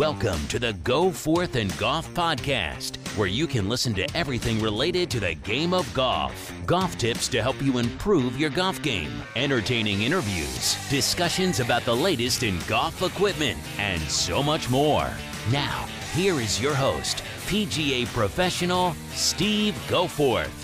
Welcome to the Go Forth and Golf Podcast, where you can listen to everything related to the game of golf. Golf tips to help you improve your golf game, entertaining interviews, discussions about the latest in golf equipment, and so much more. Now, here is your host, PGA professional Steve Goforth.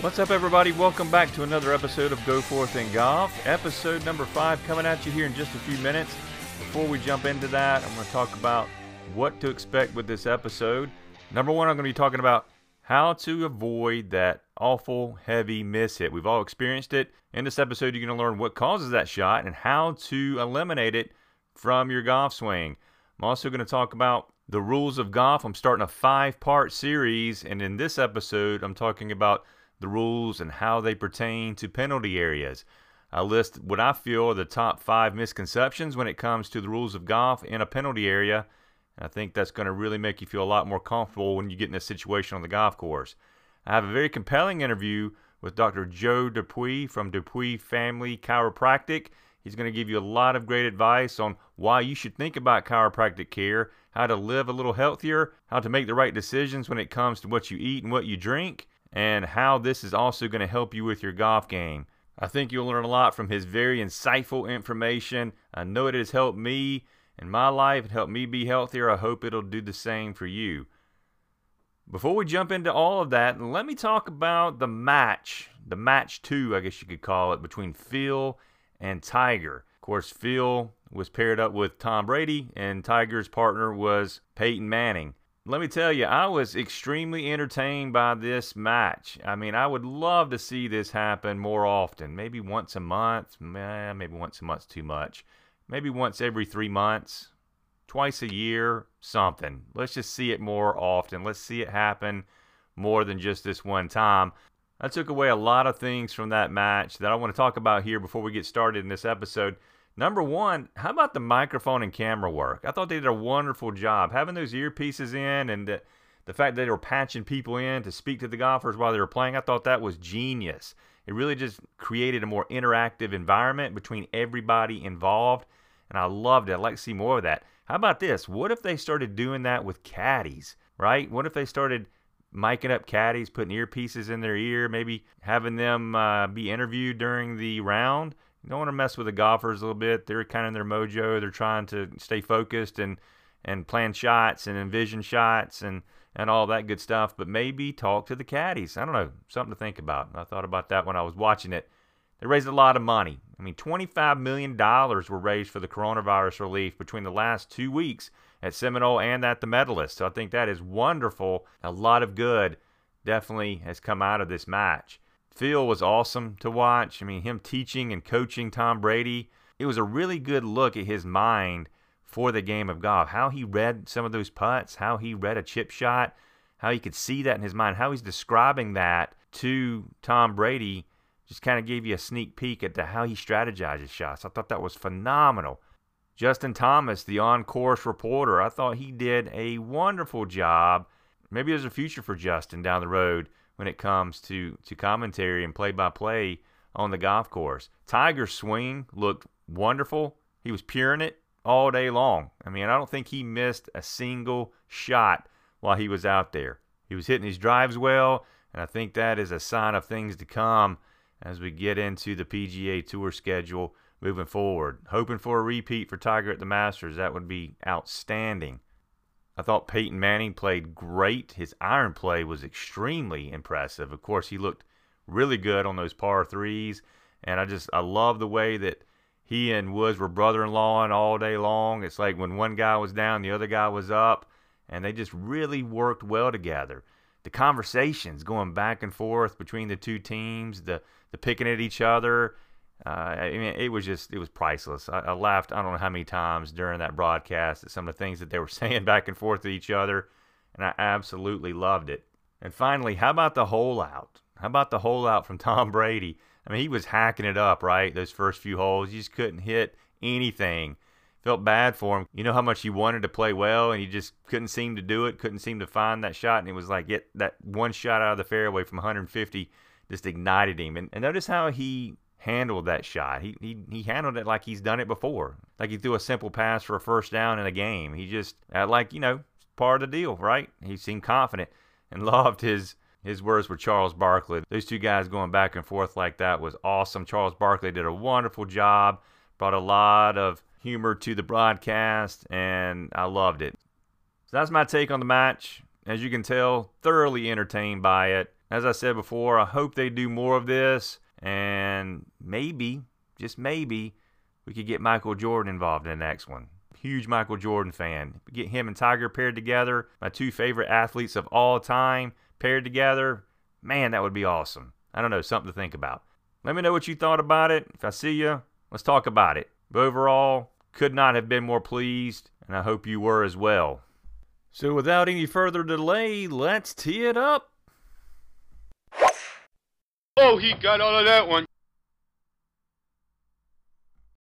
What's up, everybody? Welcome back to another episode of Go Forth and Golf. Episode number five coming at you here in just a few minutes. Before we jump into that, I'm going to talk about what to expect with this episode. Number one, I'm going to be talking about how to avoid that awful heavy miss hit. We've all experienced it. In this episode, you're going to learn what causes that shot and how to eliminate it from your golf swing. I'm also going to talk about the rules of golf. I'm starting a five part series, and in this episode, I'm talking about the rules and how they pertain to penalty areas. I list what I feel are the top five misconceptions when it comes to the rules of golf in a penalty area. And I think that's going to really make you feel a lot more comfortable when you get in a situation on the golf course. I have a very compelling interview with Dr. Joe Dupuy from Dupuy Family Chiropractic. He's going to give you a lot of great advice on why you should think about chiropractic care, how to live a little healthier, how to make the right decisions when it comes to what you eat and what you drink and how this is also going to help you with your golf game. I think you'll learn a lot from his very insightful information. I know it has helped me in my life, it helped me be healthier. I hope it'll do the same for you. Before we jump into all of that, let me talk about the match, the match two, I guess you could call it, between Phil and Tiger. Of course, Phil was paired up with Tom Brady, and Tiger's partner was Peyton Manning let me tell you, I was extremely entertained by this match. I mean, I would love to see this happen more often. Maybe once a month. maybe once a month's too much. Maybe once every three months, twice a year, something. Let's just see it more often. Let's see it happen more than just this one time. I took away a lot of things from that match that I want to talk about here before we get started in this episode. Number one, how about the microphone and camera work? I thought they did a wonderful job having those earpieces in and the, the fact that they were patching people in to speak to the golfers while they were playing. I thought that was genius. It really just created a more interactive environment between everybody involved, and I loved it. I'd like to see more of that. How about this? What if they started doing that with caddies, right? What if they started miking up caddies, putting earpieces in their ear, maybe having them uh, be interviewed during the round? Don't want to mess with the golfers a little bit. They're kind of in their mojo. They're trying to stay focused and and plan shots and envision shots and and all that good stuff. But maybe talk to the caddies. I don't know, something to think about. I thought about that when I was watching it. They raised a lot of money. I mean, $25 million were raised for the coronavirus relief between the last two weeks at Seminole and at the Medalist. So I think that is wonderful. A lot of good definitely has come out of this match. Phil was awesome to watch. I mean, him teaching and coaching Tom Brady, it was a really good look at his mind for the game of golf. How he read some of those putts, how he read a chip shot, how he could see that in his mind, how he's describing that to Tom Brady just kind of gave you a sneak peek at the, how he strategizes shots. I thought that was phenomenal. Justin Thomas, the on course reporter, I thought he did a wonderful job. Maybe there's a future for Justin down the road when it comes to, to commentary and play by play on the golf course. Tiger's swing looked wonderful. He was puring it all day long. I mean, I don't think he missed a single shot while he was out there. He was hitting his drives well, and I think that is a sign of things to come as we get into the PGA Tour schedule moving forward. Hoping for a repeat for Tiger at the Masters. That would be outstanding. I thought Peyton Manning played great. His iron play was extremely impressive. Of course, he looked really good on those par threes, and I just I love the way that he and Woods were brother-in-law and all day long. It's like when one guy was down, the other guy was up, and they just really worked well together. The conversations going back and forth between the two teams, the the picking at each other, uh, I mean, it was just it was priceless. I, I, laughed I don't know how many times during that broadcast at some of the things that they were saying back and forth to each other, and I absolutely loved it. And finally, how about the hole out? How about the hole out from Tom Brady? I mean, he was hacking it up, right? Those first few holes, you just couldn't hit anything. Felt bad for him. You know how much he wanted to play well, and he just couldn't seem to do it. Couldn't seem to find that shot, and it was like get that one shot out of the fairway from 150 just ignited him. And, and notice how he handled that shot. He, he he handled it like he's done it before. Like he threw a simple pass for a first down in a game. He just uh, like you know part of the deal, right? He seemed confident and loved his his words were Charles Barkley. Those two guys going back and forth like that was awesome. Charles Barkley did a wonderful job, brought a lot of humor to the broadcast, and I loved it. So that's my take on the match. As you can tell, thoroughly entertained by it. As I said before, I hope they do more of this, and maybe, just maybe, we could get Michael Jordan involved in the next one. Huge Michael Jordan fan. Get him and Tiger paired together, my two favorite athletes of all time paired together. Man, that would be awesome. I don't know, something to think about. Let me know what you thought about it. If I see you, let's talk about it. But overall, could not have been more pleased, and I hope you were as well. So without any further delay, let's tee it up. Oh, he got all of that one.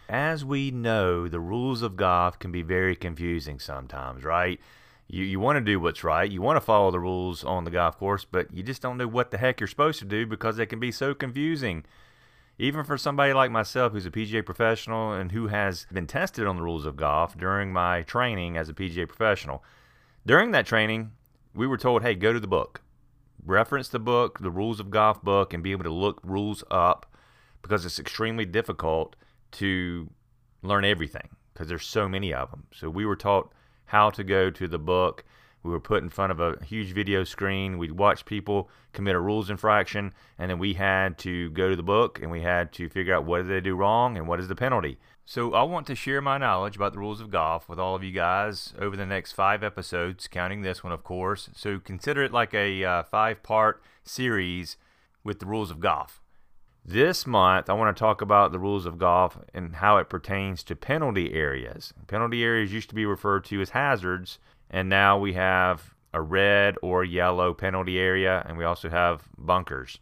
As we know, the rules of golf can be very confusing sometimes, right? You, you want to do what's right. You want to follow the rules on the golf course, but you just don't know what the heck you're supposed to do because they can be so confusing. Even for somebody like myself who's a PGA professional and who has been tested on the rules of golf during my training as a PGA professional. During that training, we were told, hey, go to the book. Reference the book, the rules of golf book, and be able to look rules up because it's extremely difficult to learn everything because there's so many of them. So we were taught how to go to the book. We were put in front of a huge video screen. We'd watch people commit a rules infraction, and then we had to go to the book and we had to figure out what did they do wrong and what is the penalty. So I want to share my knowledge about the rules of golf with all of you guys over the next five episodes, counting this one, of course. So consider it like a uh, five-part series with the rules of golf. This month, I want to talk about the rules of golf and how it pertains to penalty areas. Penalty areas used to be referred to as hazards, and now we have a red or yellow penalty area, and we also have bunkers.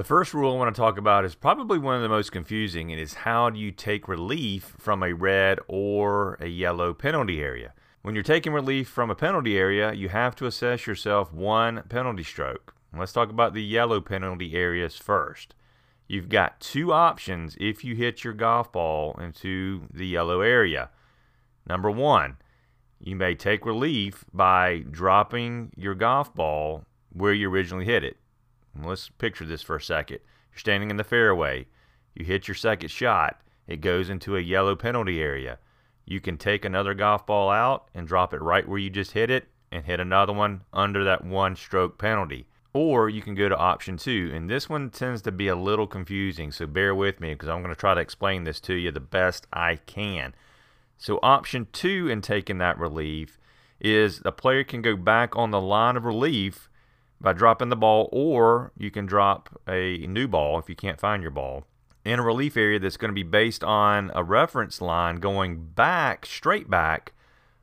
The first rule I want to talk about is probably one of the most confusing, and is how do you take relief from a red or a yellow penalty area? When you're taking relief from a penalty area, you have to assess yourself one penalty stroke. Let's talk about the yellow penalty areas first. You've got two options if you hit your golf ball into the yellow area. Number one, you may take relief by dropping your golf ball where you originally hit it. Let's picture this for a second. You're standing in the fairway. You hit your second shot. It goes into a yellow penalty area. You can take another golf ball out and drop it right where you just hit it and hit another one under that one stroke penalty. Or you can go to option two, and this one tends to be a little confusing, so bear with me because I'm going to try to explain this to you the best I can. So, option two in taking that relief is the player can go back on the line of relief by dropping the ball, or you can drop a new ball if you can't find your ball in a relief area that's going to be based on a reference line going back, straight back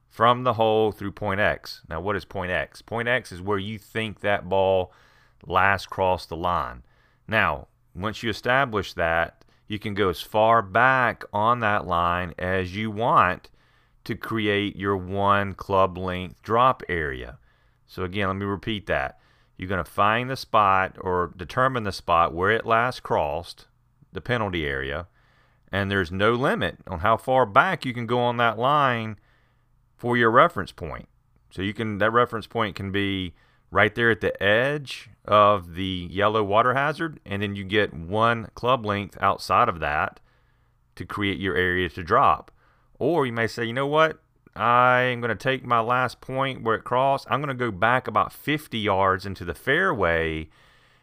from the hole through point X. Now, what is point X? Point X is where you think that ball last crossed the line. Now, once you establish that, you can go as far back on that line as you want to create your one club length drop area. So, again, let me repeat that. You're going to find the spot or determine the spot where it last crossed the penalty area, and there's no limit on how far back you can go on that line for your reference point. So you can that reference point can be right there at the edge of the yellow water hazard, and then you get one club length outside of that to create your area to drop. Or you may say, you know what? I'm going to take my last point where it crossed. I'm going to go back about 50 yards into the fairway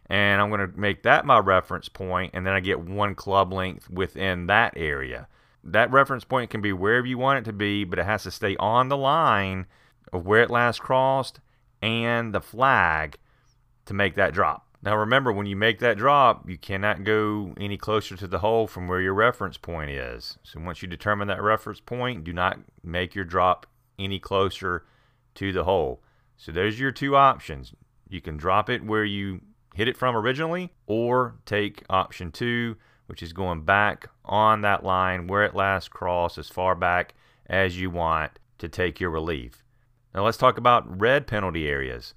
and I'm going to make that my reference point, and then I get one club length within that area. That reference point can be wherever you want it to be, but it has to stay on the line of where it last crossed and the flag to make that drop. Now remember, when you make that drop, you cannot go any closer to the hole from where your reference point is. So once you determine that reference point, do not make your drop any closer to the hole. So those are your two options. You can drop it where you hit it from originally, or take option two, which is going back on that line where it last crossed as far back as you want to take your relief. Now let's talk about red penalty areas.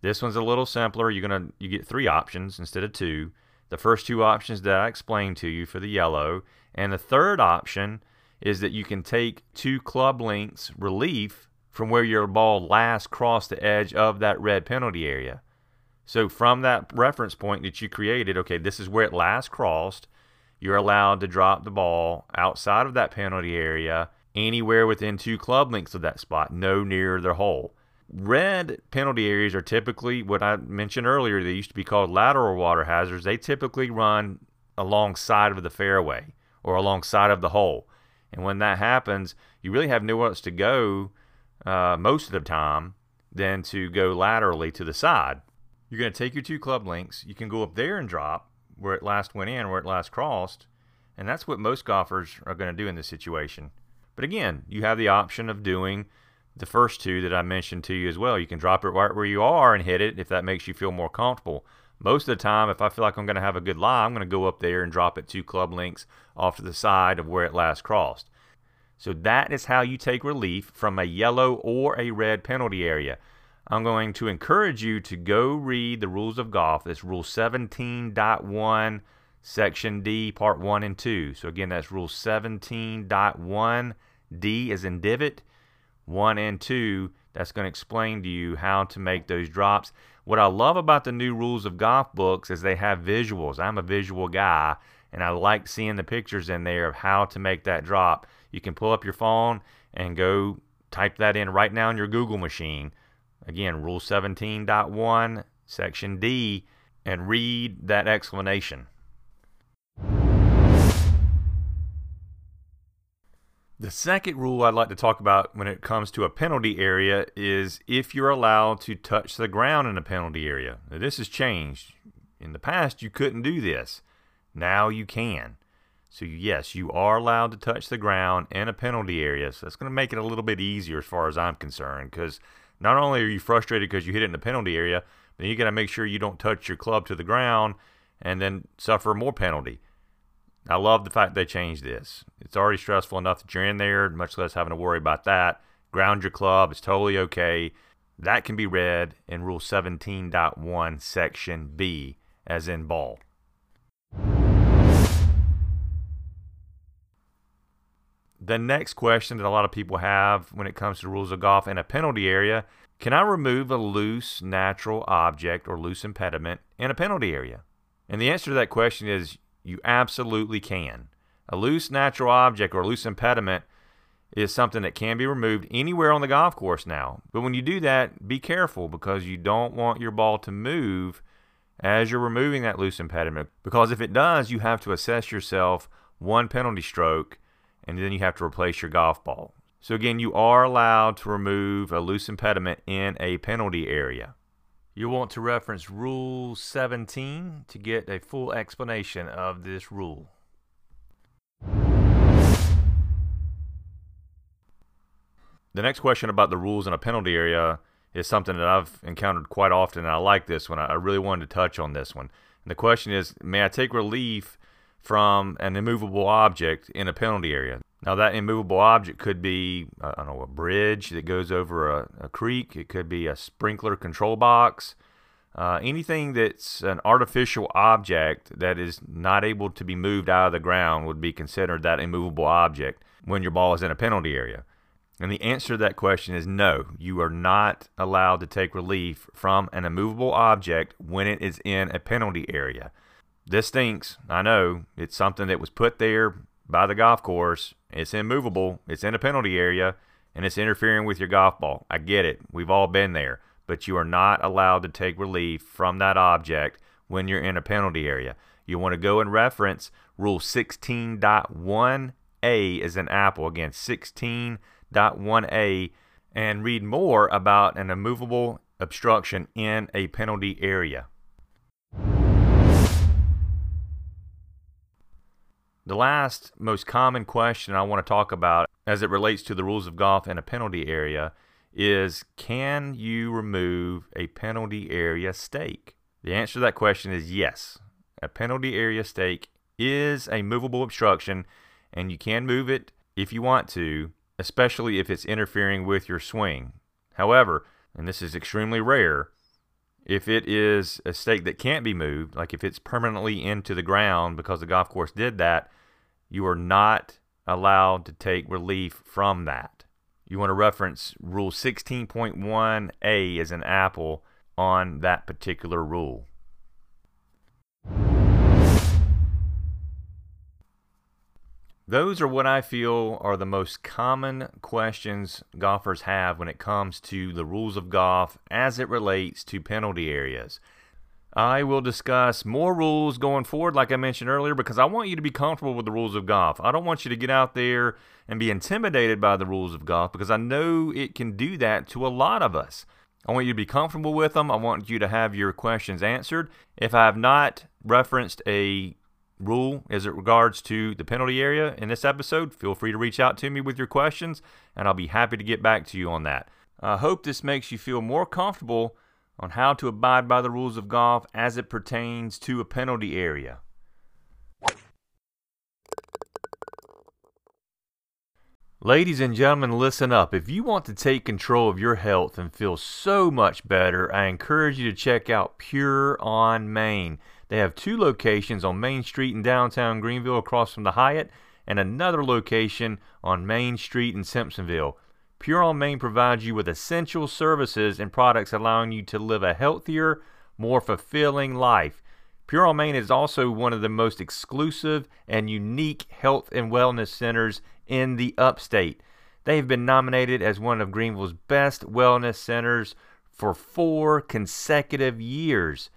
This one's a little simpler. You're gonna you get three options instead of two. The first two options that I explained to you for the yellow, and the third option is that you can take two club lengths relief from where your ball last crossed the edge of that red penalty area. So from that reference point that you created, okay, this is where it last crossed. You're allowed to drop the ball outside of that penalty area anywhere within two club lengths of that spot, no nearer the hole. Red penalty areas are typically what I mentioned earlier. They used to be called lateral water hazards. They typically run alongside of the fairway or alongside of the hole. And when that happens, you really have nowhere else to go uh, most of the time than to go laterally to the side. You're going to take your two club lengths. You can go up there and drop where it last went in, where it last crossed. And that's what most golfers are going to do in this situation. But again, you have the option of doing the first two that I mentioned to you as well. You can drop it right where you are and hit it if that makes you feel more comfortable. Most of the time, if I feel like I'm going to have a good lie, I'm going to go up there and drop it two club lengths off to the side of where it last crossed. So that is how you take relief from a yellow or a red penalty area. I'm going to encourage you to go read the rules of golf. That's Rule 17.1, Section D, Part 1 and 2. So again, that's Rule 17.1. D is in divot. 1 and 2, that's going to explain to you how to make those drops. What I love about the new rules of golf books is they have visuals. I'm a visual guy, and I like seeing the pictures in there of how to make that drop. You can pull up your phone and go type that in right now in your Google machine. Again, Rule 17.1, Section D, and read that explanation. The second rule I'd like to talk about when it comes to a penalty area is if you're allowed to touch the ground in a penalty area. Now, this has changed. In the past, you couldn't do this. Now you can. So, yes, you are allowed to touch the ground in a penalty area. So, that's going to make it a little bit easier as far as I'm concerned because not only are you frustrated because you hit it in the penalty area, but you got to make sure you don't touch your club to the ground and then suffer more penalty. I love the fact they changed this. It's already stressful enough that you're in there, much less having to worry about that. Ground your club, it's totally okay. That can be read in Rule 17.1, Section B, as in ball. The next question that a lot of people have when it comes to rules of golf in a penalty area can I remove a loose natural object or loose impediment in a penalty area? And the answer to that question is you absolutely can. A loose natural object or loose impediment is something that can be removed anywhere on the golf course now. But when you do that, be careful because you don't want your ball to move as you're removing that loose impediment. Because if it does, you have to assess yourself one penalty stroke and then you have to replace your golf ball. So again, you are allowed to remove a loose impediment in a penalty area. You'll want to reference Rule 17 to get a full explanation of this rule. The next question about the rules in a penalty area is something that I've encountered quite often, and I like this one. I really wanted to touch on this one. And the question is May I take relief from an immovable object in a penalty area? Now, that immovable object could be, I don't know, a bridge that goes over a, a creek. It could be a sprinkler control box. Uh, anything that's an artificial object that is not able to be moved out of the ground would be considered that immovable object when your ball is in a penalty area. And the answer to that question is no. You are not allowed to take relief from an immovable object when it is in a penalty area. This stinks. I know. It's something that was put there by the golf course. It's immovable. It's in a penalty area and it's interfering with your golf ball. I get it. We've all been there. But you are not allowed to take relief from that object when you're in a penalty area. You want to go and reference Rule 16.1a as an apple. Again, 16.1a and read more about an immovable obstruction in a penalty area. The last most common question I want to talk about as it relates to the rules of golf in a penalty area is can you remove a penalty area stake? The answer to that question is yes. A penalty area stake is a movable obstruction and you can move it if you want to, especially if it's interfering with your swing. However, and this is extremely rare, If it is a stake that can't be moved, like if it's permanently into the ground because the golf course did that, you are not allowed to take relief from that. You want to reference Rule 16.1a as an apple on that particular rule. Those are what I feel are the most common questions golfers have when it comes to the rules of golf as it relates to penalty areas. I will discuss more rules going forward, like I mentioned earlier, because I want you to be comfortable with the rules of golf. I don't want you to get out there and be intimidated by the rules of golf because I know it can do that to a lot of us. I want you to be comfortable with them. I want you to have your questions answered. If I have not referenced a rule as it regards to the penalty area in this episode, feel free to reach out to me with your questions, and I'll be happy to get back to you on that. I hope this makes you feel more comfortable on how to abide by the rules of golf as it pertains to a penalty area. Ladies and gentlemen, listen up. If you want to take control of your health and feel so much better, I encourage you to check out Pure on Main. They have two locations on Main Street in downtown Greenville across from the Hyatt and another location on Main Street in Simpsonville. Pure on Main provides you with essential services and products allowing you to live a healthier, more fulfilling life. Pure on Main is also one of the most exclusive and unique health and wellness centers in the upstate. They have been nominated as one of Greenville's best wellness centers for four consecutive years.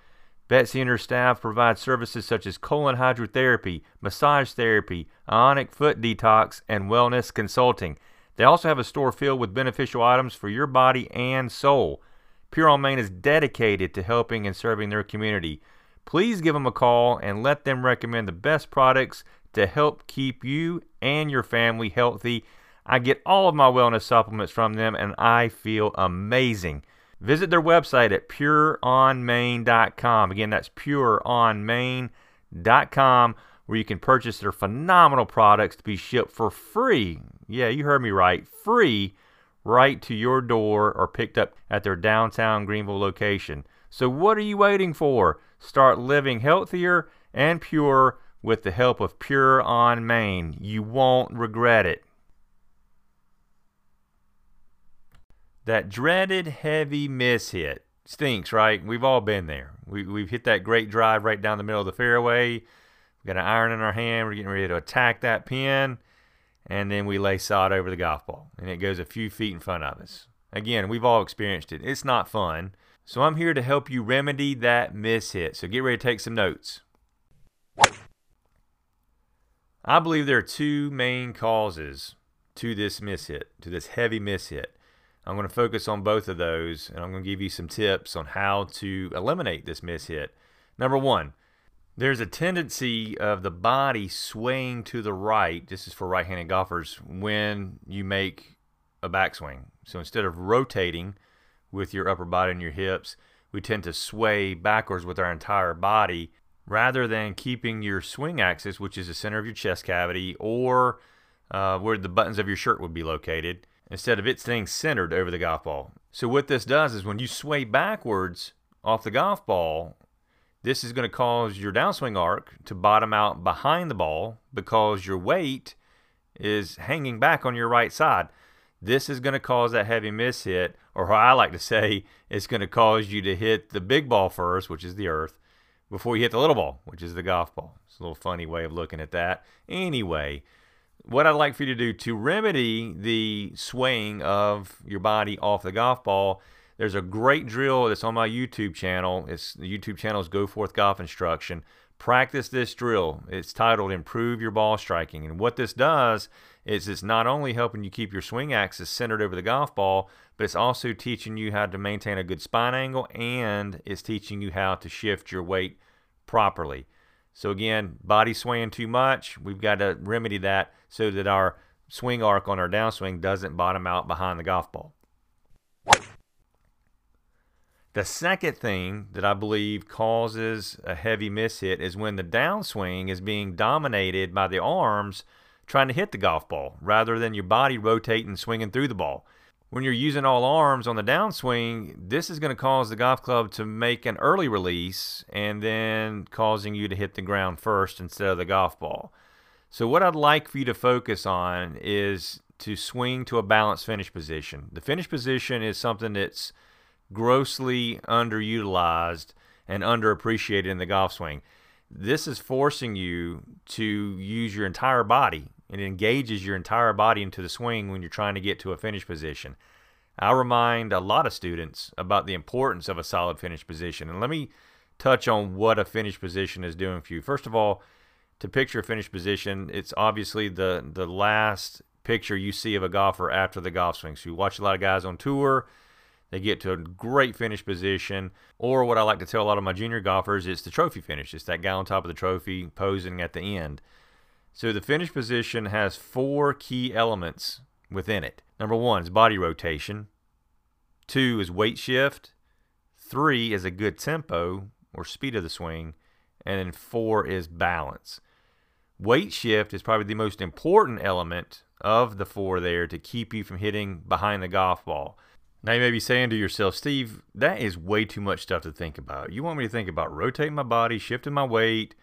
Betsy and her staff provide services such as colon hydrotherapy, massage therapy, ionic foot detox, and wellness consulting. They also have a store filled with beneficial items for your body and soul. Pure on Main is dedicated to helping and serving their community. Please give them a call and let them recommend the best products to help keep you and your family healthy. I get all of my wellness supplements from them and I feel amazing. Visit their website at pureonmain.com. Again, that's pureonmain.com where you can purchase their phenomenal products to be shipped for free. Yeah, you heard me right. Free right to your door or picked up at their downtown Greenville location. So what are you waiting for? Start living healthier and pure with the help of Pure on Main. You won't regret it. That dreaded heavy miss hit stinks, right? We've all been there. We, we've hit that great drive right down the middle of the fairway. We've got an iron in our hand. We're getting ready to attack that pin. And then we lay sod over the golf ball. And it goes a few feet in front of us. Again, we've all experienced it. It's not fun. So I'm here to help you remedy that miss hit. So get ready to take some notes. I believe there are two main causes to this miss hit, to this heavy miss hit. I'm going to focus on both of those and I'm going to give you some tips on how to eliminate this miss hit. Number one, there's a tendency of the body swaying to the right. This is for right handed golfers when you make a backswing. So instead of rotating with your upper body and your hips, we tend to sway backwards with our entire body rather than keeping your swing axis, which is the center of your chest cavity, or uh, where the buttons of your shirt would be located instead of it staying centered over the golf ball. So what this does is when you sway backwards off the golf ball, this is going to cause your downswing arc to bottom out behind the ball because your weight is hanging back on your right side. This is going to cause that heavy miss hit, or what I like to say, it's going to cause you to hit the big ball first, which is the earth, before you hit the little ball, which is the golf ball. It's a little funny way of looking at that. Anyway, what I'd like for you to do to remedy the swaying of your body off the golf ball, there's a great drill that's on my YouTube channel. It's the YouTube channel is Go Forth Golf Instruction. Practice this drill. It's titled Improve Your Ball Striking. And what this does is it's not only helping you keep your swing axis centered over the golf ball, but it's also teaching you how to maintain a good spine angle and it's teaching you how to shift your weight properly. So again, body swaying too much, we've got to remedy that so that our swing arc on our downswing doesn't bottom out behind the golf ball. The second thing that I believe causes a heavy miss hit is when the downswing is being dominated by the arms trying to hit the golf ball rather than your body rotating and swinging through the ball. when you're using all arms on the downswing, this is going to cause the golf club to make an early release and then causing you to hit the ground first instead of the golf ball. So, what I'd like for you to focus on is to swing to a balanced finish position. The finish position is something that's grossly underutilized and underappreciated in the golf swing. This is forcing you to use your entire body it engages your entire body into the swing when you're trying to get to a finish position. I remind a lot of students about the importance of a solid finish position. And let me touch on what a finish position is doing for you. First of all, to picture a finish position, it's obviously the the last picture you see of a golfer after the golf swing. So you watch a lot of guys on tour, they get to a great finish position. Or what I like to tell a lot of my junior golfers, it's the trophy finish. It's that guy on top of the trophy posing at the end. So the finish position has four key elements within it. Number one is body rotation. Two is weight shift. Three is a good tempo or speed of the swing. And then four is balance. Weight shift is probably the most important element of the four there to keep you from hitting behind the golf ball. Now you may be saying to yourself, Steve, that is way too much stuff to think about. You want me to think about rotating my body, shifting my weight,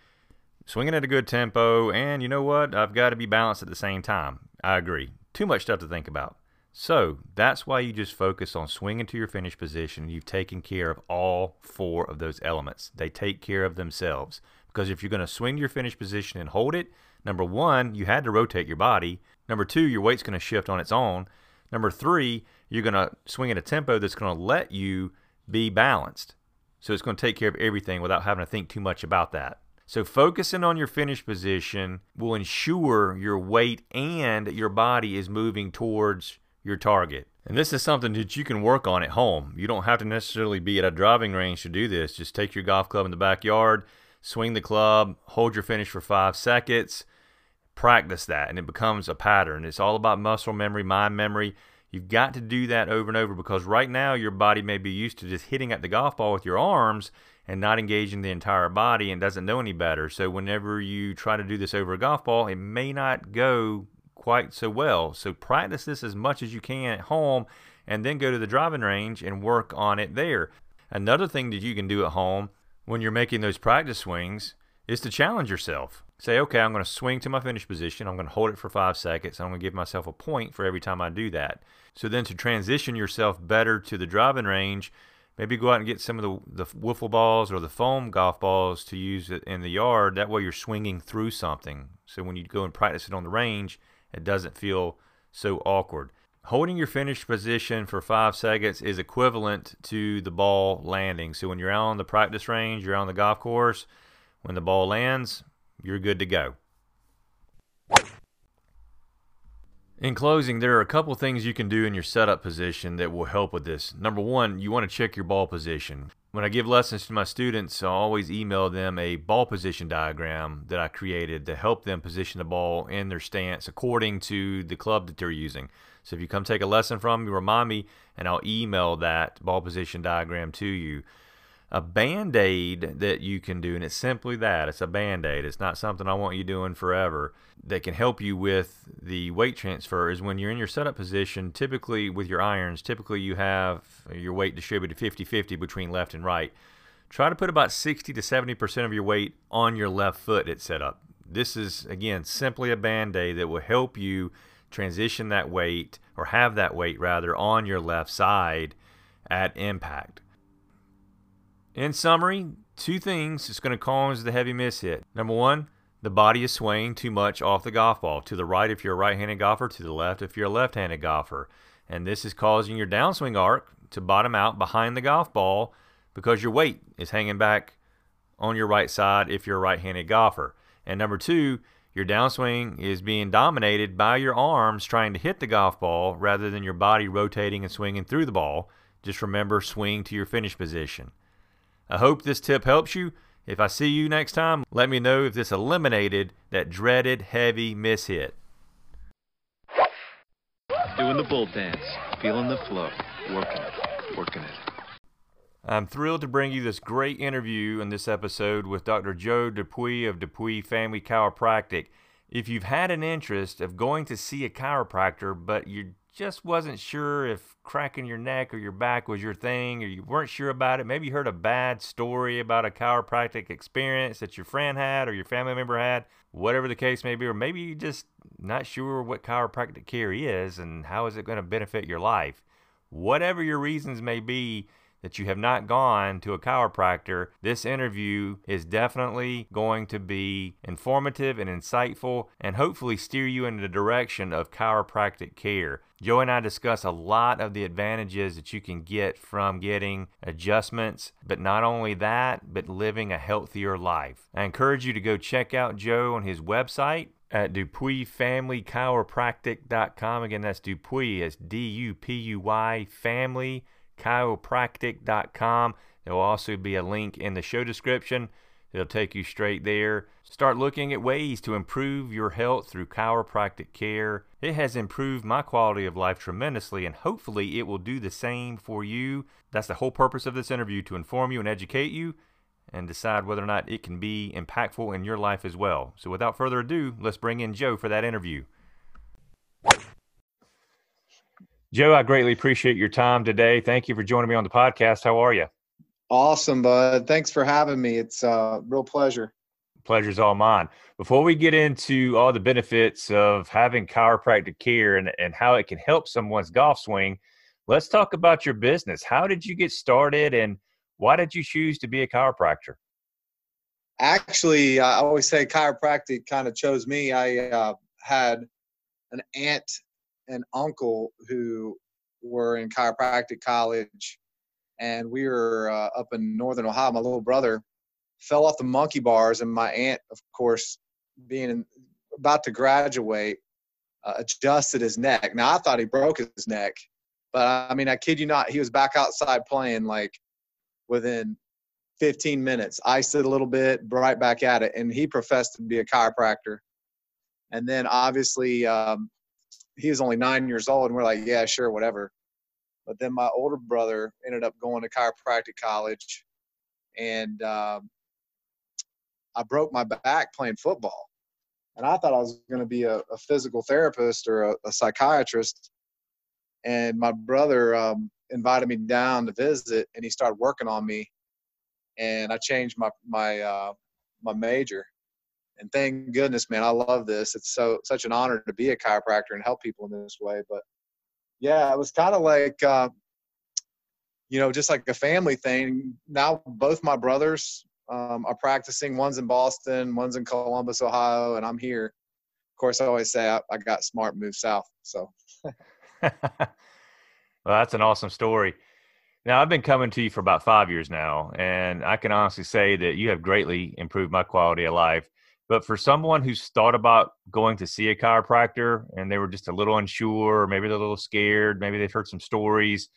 swinging at a good tempo, and you know what? I've got to be balanced at the same time. I agree. Too much stuff to think about. So that's why you just focus on swinging to your finish position. You've taken care of all four of those elements. They take care of themselves. Because if you're going to swing to your finish position and hold it, number one, you had to rotate your body. Number two, your weight's going to shift on its own. Number three, you're going to swing at a tempo that's going to let you be balanced. So it's going to take care of everything without having to think too much about that. So focusing on your finish position will ensure your weight and your body is moving towards your target. And this is something that you can work on at home. You don't have to necessarily be at a driving range to do this. Just take your golf club in the backyard, swing the club, hold your finish for five seconds, practice that, and it becomes a pattern. It's all about muscle memory, mind memory. You've got to do that over and over because right now your body may be used to just hitting at the golf ball with your arms and not engaging the entire body and doesn't know any better. So whenever you try to do this over a golf ball, it may not go quite so well. So practice this as much as you can at home and then go to the driving range and work on it there. Another thing that you can do at home when you're making those practice swings is to challenge yourself. Say, okay, I'm going to swing to my finish position. I'm going to hold it for five seconds. I'm going to give myself a point for every time I do that. So then to transition yourself better to the driving range, maybe go out and get some of the, the wiffle balls or the foam golf balls to use in the yard. That way you're swinging through something. So when you go and practice it on the range, it doesn't feel so awkward. Holding your finish position for five seconds is equivalent to the ball landing. So when you're out on the practice range, you're on the golf course, when the ball lands, you're good to go. In closing, there are a couple things you can do in your setup position that will help with this. Number one, you want to check your ball position. When I give lessons to my students, I always email them a ball position diagram that I created to help them position the ball in their stance according to the club that they're using. So if you come take a lesson from me, remind me, and I'll email that ball position diagram to you a band aid that you can do, and it's simply that it's a band aid. It's not something I want you doing forever that can help you with the weight transfer. Is when you're in your setup position, typically with your irons, typically you have your weight distributed 50 50 between left and right. Try to put about 60 to 70% of your weight on your left foot at setup. This is, again, simply a band aid that will help you transition that weight or have that weight rather on your left side at impact. In summary, two things is going to cause the heavy miss hit. Number one, the body is swaying too much off the golf ball. To the right if you're a right-handed golfer, to the left if you're a left-handed golfer. And this is causing your downswing arc to bottom out behind the golf ball because your weight is hanging back on your right side if you're a right-handed golfer. And number two, your downswing is being dominated by your arms trying to hit the golf ball rather than your body rotating and swinging through the ball. Just remember swing to your finish position. I hope this tip helps you. If I see you next time, let me know if this eliminated that dreaded heavy miss hit. Doing the bull dance, feeling the flow, working it, working it. I'm thrilled to bring you this great interview in this episode with Dr. Joe Dupuy of Dupuy Family Chiropractic. If you've had an interest of going to see a chiropractor, but you just wasn't sure if cracking your neck or your back was your thing, or you weren't sure about it. Maybe you heard a bad story about a chiropractic experience that your friend had or your family member had, whatever the case may be, or maybe you just not sure what chiropractic care is and how is it going to benefit your life. Whatever your reasons may be, that you have not gone to a chiropractor, this interview is definitely going to be informative and insightful and hopefully steer you in the direction of chiropractic care. Joe and I discuss a lot of the advantages that you can get from getting adjustments, but not only that, but living a healthier life. I encourage you to go check out Joe on his website at DupuyFamilyChiropractic.com. Again, that's Dupuy, it's D U P U Y Family chiropractic.com. There will also be a link in the show description. It'll take you straight there. Start looking at ways to improve your health through chiropractic care. It has improved my quality of life tremendously, and hopefully, it will do the same for you. That's the whole purpose of this interview to inform you and educate you and decide whether or not it can be impactful in your life as well. So, without further ado, let's bring in Joe for that interview. Joe, I greatly appreciate your time today. Thank you for joining me on the podcast. How are you? Awesome, bud. Thanks for having me. It's a real pleasure. Pleasure's all mine. Before we get into all the benefits of having chiropractic care and, and how it can help someone's golf swing, let's talk about your business. How did you get started and why did you choose to be a chiropractor? Actually, I always say chiropractic kind of chose me. I uh, had an aunt and uncle who were in chiropractic college, and we were uh, up in northern Ohio. My little brother fell off the monkey bars, and my aunt, of course, being in, about to graduate, uh, adjusted his neck. Now I thought he broke his neck, but I mean, I kid you not, he was back outside playing like within 15 minutes. Iced it a little bit, right back at it, and he professed to be a chiropractor. And then obviously, um, he was only nine years old, and we're like, yeah, sure, whatever. But then my older brother ended up going to chiropractic college, and um, I broke my back playing football. And I thought I was going to be a, a, physical therapist or a, a, psychiatrist. And my brother um, invited me down to visit, and he started working on me. And I changed my my uh, my major and thank goodness, man, I love this. It's so such an honor to be a chiropractor and help people in this way. But yeah, it was kind of like, uh, you know, just like a family thing. Now both my brothers um, are practicing. One's in Boston, one's in Columbus, Ohio, and I'm here. Of course, I always say I, I got smart, moved south. So. well, that's an awesome story. Now, I've been coming to you for about five years now, and I can honestly say that you have greatly improved my quality of life. But for someone who's thought about going to see a chiropractor and they were just a little unsure, maybe they're a little scared, maybe they've heard some stories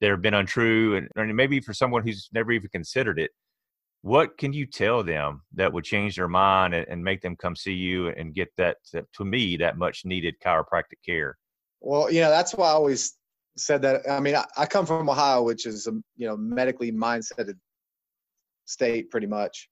that have been untrue, and, and maybe for someone who's never even considered it, what can you tell them that would change their mind and, and make them come see you and get that, to me, that much needed chiropractic care? Well, you know, that's why I always said that. I mean, I, I come from Ohio, which is a you know medically mindseted state, pretty much.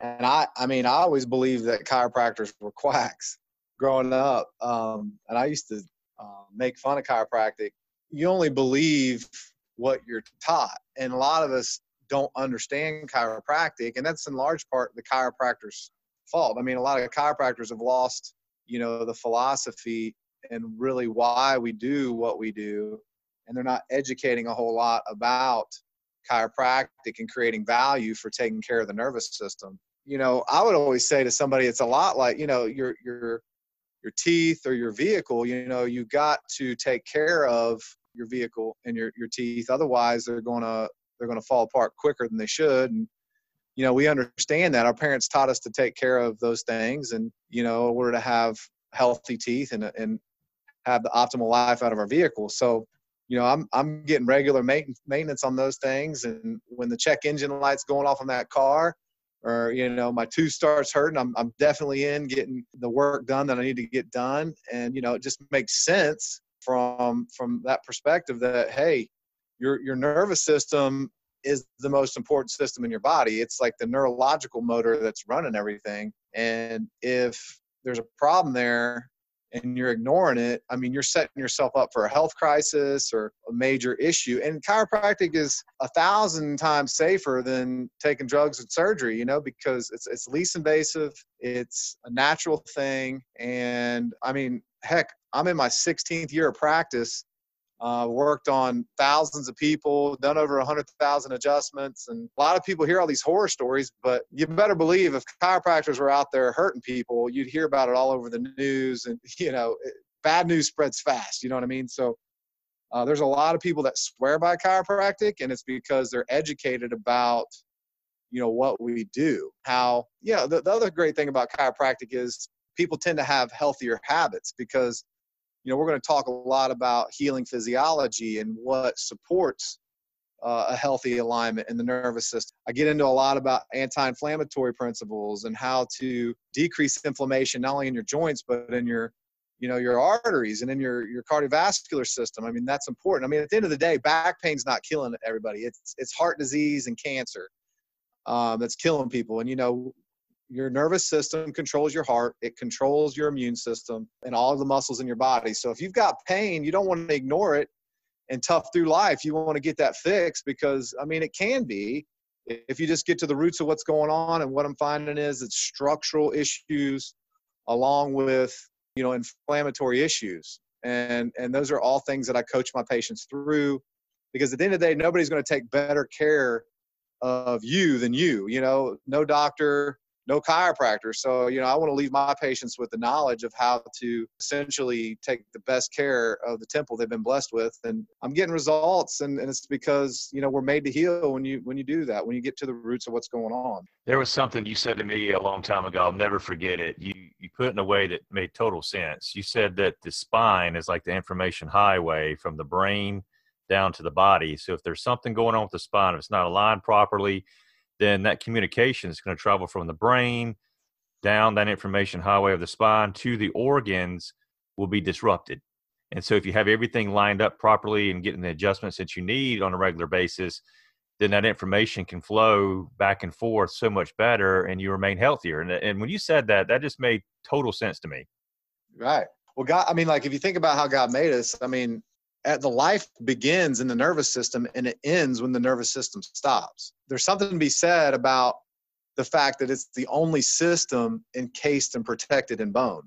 And I, I mean, I always believed that chiropractors were quacks growing up. Um, and I used to uh, make fun of chiropractic. You only believe what you're taught. And a lot of us don't understand chiropractic. And that's in large part the chiropractor's fault. I mean, a lot of chiropractors have lost, you know, the philosophy and really why we do what we do. And they're not educating a whole lot about chiropractic and creating value for taking care of the nervous system you know, I would always say to somebody, it's a lot like, you know, your your your teeth or your vehicle. You know, you got to take care of your vehicle and your your teeth. Otherwise, they're gonna they're gonna fall apart quicker than they should. And you know, we understand that our parents taught us to take care of those things, and you know, in order to have healthy teeth and and have the optimal life out of our vehicle. So you know, I'm I'm getting regular maintenance on those things, and when the check engine light's going off on that car, or you know my tooth starts hurting I'm, I'm definitely in getting the work done that i need to get done. And you know it just makes sense from from that perspective that hey your your nervous system is the most important system in your body. It's like the neurological motor that's running everything. And if there's a problem there and you're ignoring it, I mean, you're setting yourself up for a health crisis or a major issue. And chiropractic is a thousand times safer than taking drugs and surgery, you know, because it's it's least invasive, it's a natural thing, and I mean, heck, I'm in my 16th year of practice. Uh, worked on thousands of people, done over 100,000 adjustments. And a lot of people hear all these horror stories, but you better believe if chiropractors were out there hurting people, you'd hear about it all over the news. And, you know, bad news spreads fast. You know what I mean? So uh, there's a lot of people that swear by chiropractic, and it's because they're educated about you know what we do how yeah the, the other great thing about chiropractic is people tend to have healthier habits because you know we're going to talk a lot about healing physiology and what supports uh, a healthy alignment in the nervous system. I get into a lot about anti-inflammatory principles and how to decrease inflammation not only in your joints but in your you know your arteries and in your your cardiovascular system. I mean that's important. I mean at the end of the day, back pain's not killing everybody. It's it's heart disease and cancer um, that's killing people. And you know your nervous system controls your heart it controls your immune system and all the muscles in your body. So if you've got pain you don't want to ignore it and tough through life you want to get that fixed because i mean it can be if you just get to the roots of what's going on and what i'm finding is it's structural issues along with you know inflammatory issues. And and those are all things that i coach my patients through because at the end of the day nobody's going to take better care of you than you you know? No doctor no chiropractor. So, you know, I want to leave my patients with the knowledge of how to essentially take the best care of the temple they've been blessed with. And I'm getting results and, and it's because, you know, we're made to heal when you when you do that, when you get to the roots of what's going on. There was something you said to me a long time ago. I'll never forget it. You you put it in a way that made total sense. You said that the spine is like the information highway from the brain down to the body. So if there's something going on with the spine, if it's not aligned properly, then that communication is going to travel from the brain down that information highway of the spine to the organs will be disrupted. And so if you have everything lined up properly and getting the adjustments that you need on a regular basis, then that information can flow back and forth so much better and you remain healthier. And, and when you said that, that just made total sense to me. Right. Well, God, I mean, like if you think about how God made us, I mean, at the life begins in the nervous system and it ends when the nervous system stops. There's something to be said about the fact that it's the only system encased and protected in bone.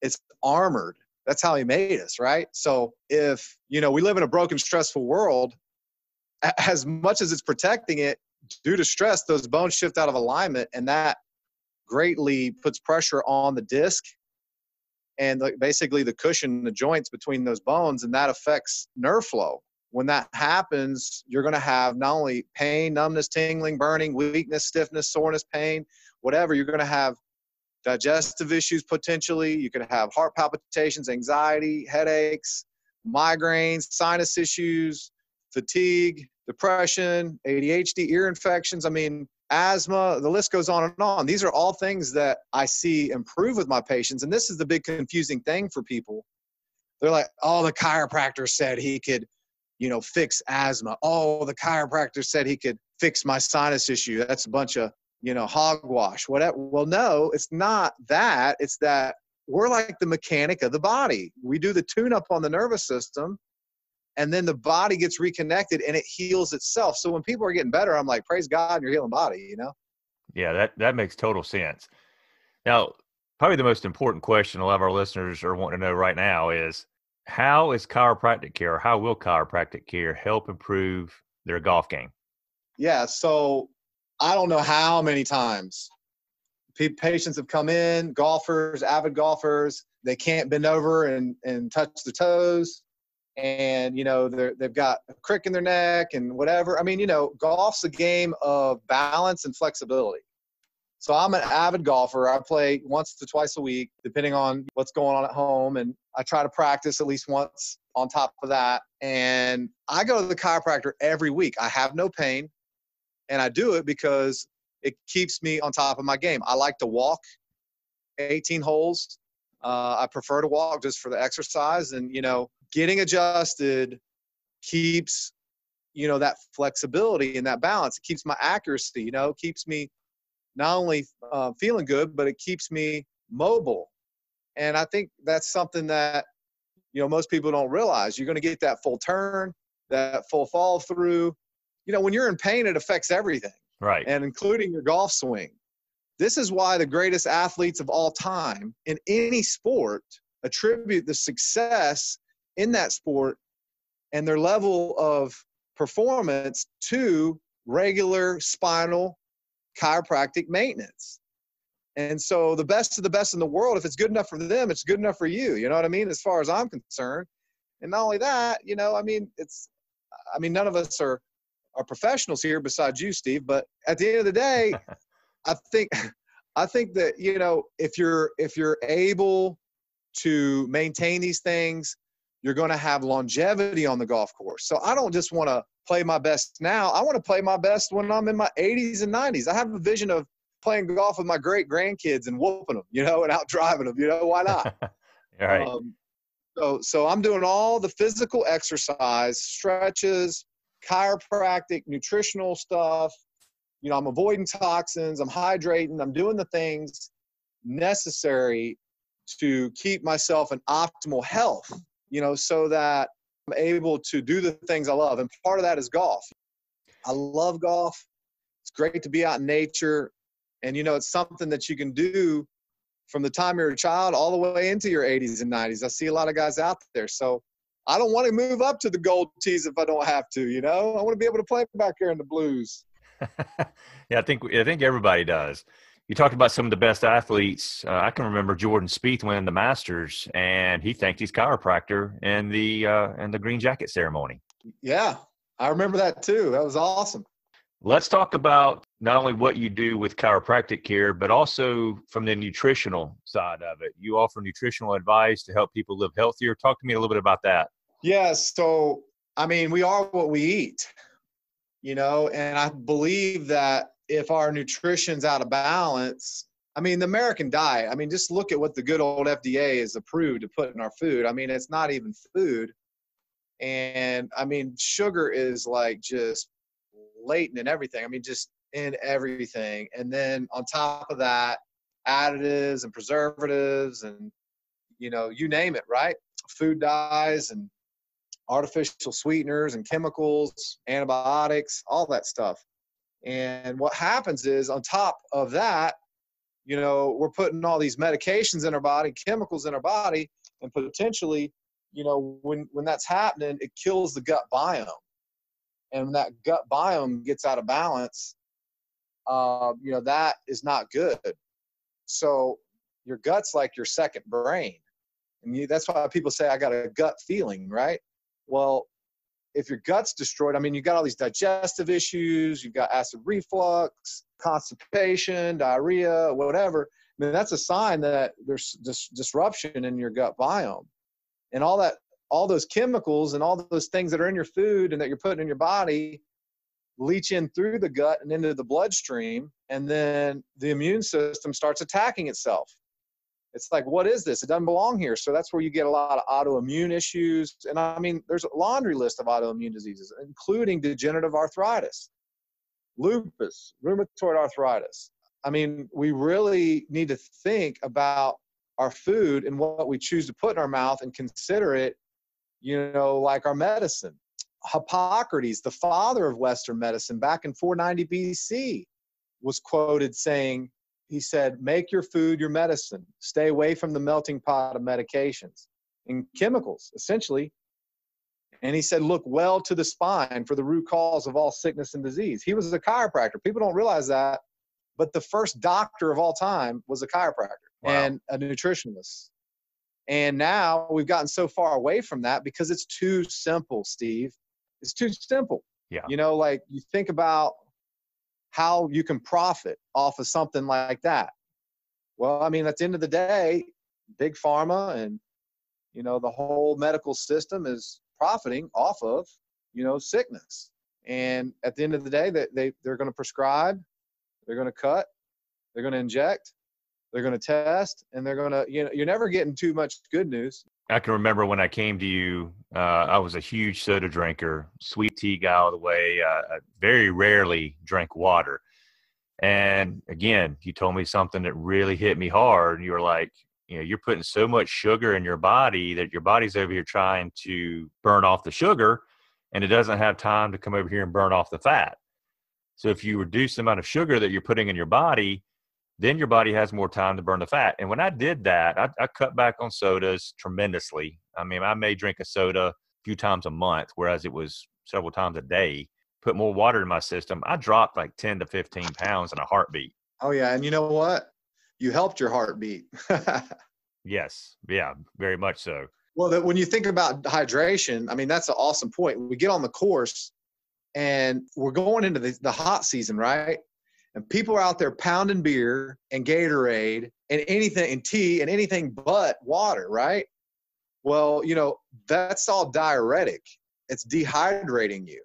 It's armored. That's how he made us, right? So if, you know, we live in a broken, stressful world, as much as it's protecting it, due to stress, those bones shift out of alignment and that greatly puts pressure on the disc and the, basically the cushion, the joints between those bones, and that affects nerve flow. When that happens, you're going to have not only pain, numbness, tingling, burning, weakness, stiffness, soreness, pain, whatever. You're going to have digestive issues potentially. You could have heart palpitations, anxiety, headaches, migraines, sinus issues, fatigue, depression, ADHD, ear infections. I mean, asthma, the list goes on and on. These are all things that I see improve with my patients. And this is the big confusing thing for people. They're like, oh, the chiropractor said he could, you know, fix asthma. Oh, the chiropractor said he could fix my sinus issue. That's a bunch of, you know, hogwash. Whatever. Well, no, it's not that. It's that we're like the mechanic of the body. We do the tune up on the nervous system and then the body gets reconnected and it heals itself. So when people are getting better, I'm like, praise God, you're healing body, you know? Yeah, that, that makes total sense. Now, probably the most important question a lot of our listeners are wanting to know right now is how is chiropractic care, how will chiropractic care help improve their golf game? Yeah, so I don't know how many times patients have come in, golfers, avid golfers, they can't bend over and, and touch the toes and you know they they've got a crick in their neck and whatever. I mean, you know, golf's a game of balance and flexibility. So I'm an avid golfer. I play once to twice a week, depending on what's going on at home, and I try to practice at least once on top of that. And I go to the chiropractor every week. I have no pain, and I do it because it keeps me on top of my game. I like to walk 18 holes. Uh, I prefer to walk just for the exercise, and you know, getting adjusted keeps you know that flexibility and that balance it keeps my accuracy you know keeps me not only uh, feeling good but it keeps me mobile And I think that's something that, you know, most people don't realize. You're going to get that full turn, that full fall through. You know, when you're in pain, it affects everything, Right. and including your golf swing. This is why the greatest athletes of all time in any sport attribute the success in that sport and their level of performance to regular spinal chiropractic maintenance. And so the best of the best in the world, if it's good enough for them, it's good enough for you. You know what I mean? As far as I'm concerned. And not only that, you know, I mean, it's, I mean, none of us are, are professionals here besides you, Steve, but at the end of the day, I think, I think that, you know, if you're, if you're able to maintain these things, you're going to have longevity on the golf course. So I don't just want to play my best now. I want to play my best when I'm in my 80s and 90s. I have a vision of playing golf with my great grandkids and whooping them, you know, and out driving them. You know, why not? All right. Um, so, so I'm doing all the physical exercise, stretches, chiropractic, nutritional stuff. You know, I'm avoiding toxins. I'm hydrating. I'm doing the things necessary to keep myself in optimal health. You know, so that I'm able to do the things I love, and part of that is golf. I love golf. It's great to be out in nature, and you know, it's something that you can do from the time you're a child all the way into your 80s and 90s. I see a lot of guys out there. So I don't want to move up to the gold tees if I don't have to, you know? I want to be able to play back here in the blues. yeah, I think I think everybody does. You talked about some of the best athletes. Uh, I can remember Jordan Spieth winning the Masters, and he thanked his chiropractor in the uh, in the green jacket ceremony. Yeah, I remember that too. That was awesome. Let's talk about not only what you do with chiropractic care, but also from the nutritional side of it. You offer nutritional advice to help people live healthier. Talk to me a little bit about that. Yeah, so I mean, we are what we eat, you know, and I believe that if our nutrition's out of balance, I mean, the American diet, I mean, just look at what the good old FDA is approved to put in our food. I mean, it's not even food. And I mean, sugar is like just latent in everything. I mean, just in everything. And then on top of that, additives and preservatives and, you know, you name it, right? Food dyes and artificial sweeteners and chemicals, antibiotics, all that stuff. And what happens is, on top of that, you know, we're putting all these medications in our body, chemicals in our body, and potentially, you know, when when that's happening, it kills the gut biome. And when that gut biome gets out of balance, uh, you know, that is not good. So your gut's like your second brain. And you, that's why people say, I got a gut feeling, right? Well, if your gut's destroyed, I mean, you've got all these digestive issues, you've got acid reflux, constipation, diarrhea, whatever. I mean, that's a sign that there's dis- disruption in your gut biome. And all that, all those chemicals and all those things that are in your food and that you're putting in your body leach in through the gut and into the bloodstream. And then the immune system starts attacking itself it's like what is this? It doesn't belong here. So that's where you get a lot of autoimmune issues. And i mean there's a laundry list of autoimmune diseases including degenerative arthritis lupus rheumatoid arthritis. I mean we really need to think about our food and what we choose to put in our mouth and consider it you know like our medicine. Hippocrates the father of western medicine back in 490 bc was quoted saying he said, make your food your medicine. Stay away from the melting pot of medications and chemicals, essentially. And he said, look well to the spine for the root cause of all sickness and disease. He was a chiropractor. People don't realize that, but the first doctor of all time was a chiropractor Wow. and a nutritionist. And now we've gotten so far away from that because it's too simple, Steve. It's too simple. Yeah. You know, like you think about how you can profit off of something like that. Well, I mean, at the end of the day, big pharma and you know the whole medical system is profiting off of you know sickness. And at the end of the day, they, they they're going to prescribe, they're going to cut, they're going to inject, they're going to test, and they're going to you know you're never getting too much good news. I can remember when I came to you, uh, I was a huge soda drinker, sweet tea guy all the way. Uh, I very rarely drank water. And again, you told me something that really hit me hard. You were like, you know, you're putting so much sugar in your body that your body's over here trying to burn off the sugar and it doesn't have time to come over here and burn off the fat. So if you reduce the amount of sugar that you're putting in your body, then your body has more time to burn the fat. And when I did that, I, I cut back on sodas tremendously. I mean, I may drink a soda a few times a month, whereas it was several times a day. Put more water in my system. I dropped like 10 to 15 pounds in a heartbeat. Oh yeah, and you know what? You helped your heartbeat. yes, yeah, very much so. Well, that when you think about hydration, I mean that's an awesome point. We get on the course, and we're going into the, the hot season, right? And people are out there pounding beer and Gatorade and anything and tea and anything but water, right? Well, you know, that's all diuretic. It's dehydrating you.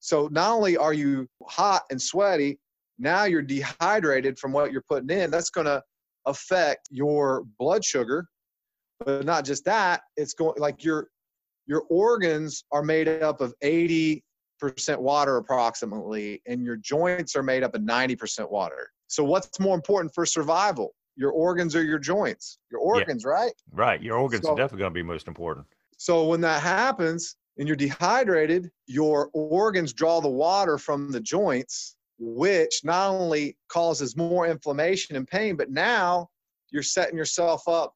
So not only are you hot and sweaty, now you're dehydrated from what you're putting in. That's going to affect your blood sugar. But not just that, it's going like your your organs are made up of 80 percent water approximately, and your joints are made up of 90% water. So what's more important for survival? Your organs or your joints? Your organs, yeah. right? Right. Your organs so, are definitely going to be most important. So when that happens and you're dehydrated, your organs draw the water from the joints, which not only causes more inflammation and pain, but now you're setting yourself up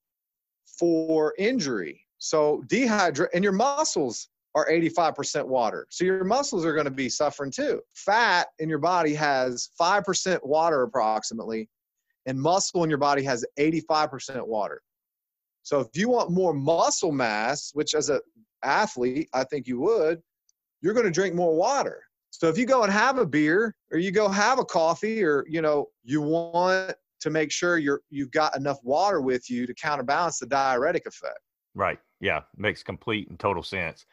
for injury. So dehydrate and your muscles are 85% water. So your muscles are going to be suffering too. Fat in your body has 5% water approximately, and muscle in your body has 85% water. So if you want more muscle mass, which as an athlete, I think you would, you're going to drink more water. So if you go and have a beer or you go have a coffee or you know, you want to make sure you're you've got enough water with you to counterbalance the diuretic effect. Right. Yeah, makes complete and total sense.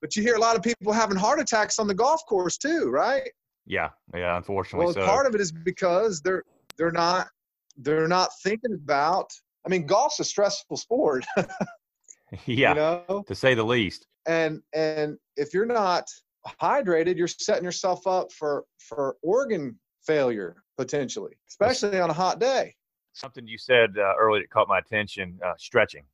But you hear a lot of people having heart attacks on the golf course too, right? Yeah, yeah. Unfortunately, well, so. part of it is because they're they're not they're not thinking about. I mean, golf's a stressful sport. yeah, you know? to say the least. And and if you're not hydrated, you're setting yourself up for for organ failure potentially, especially on a hot day. Something you said uh, earlier that caught my attention: uh, stretching.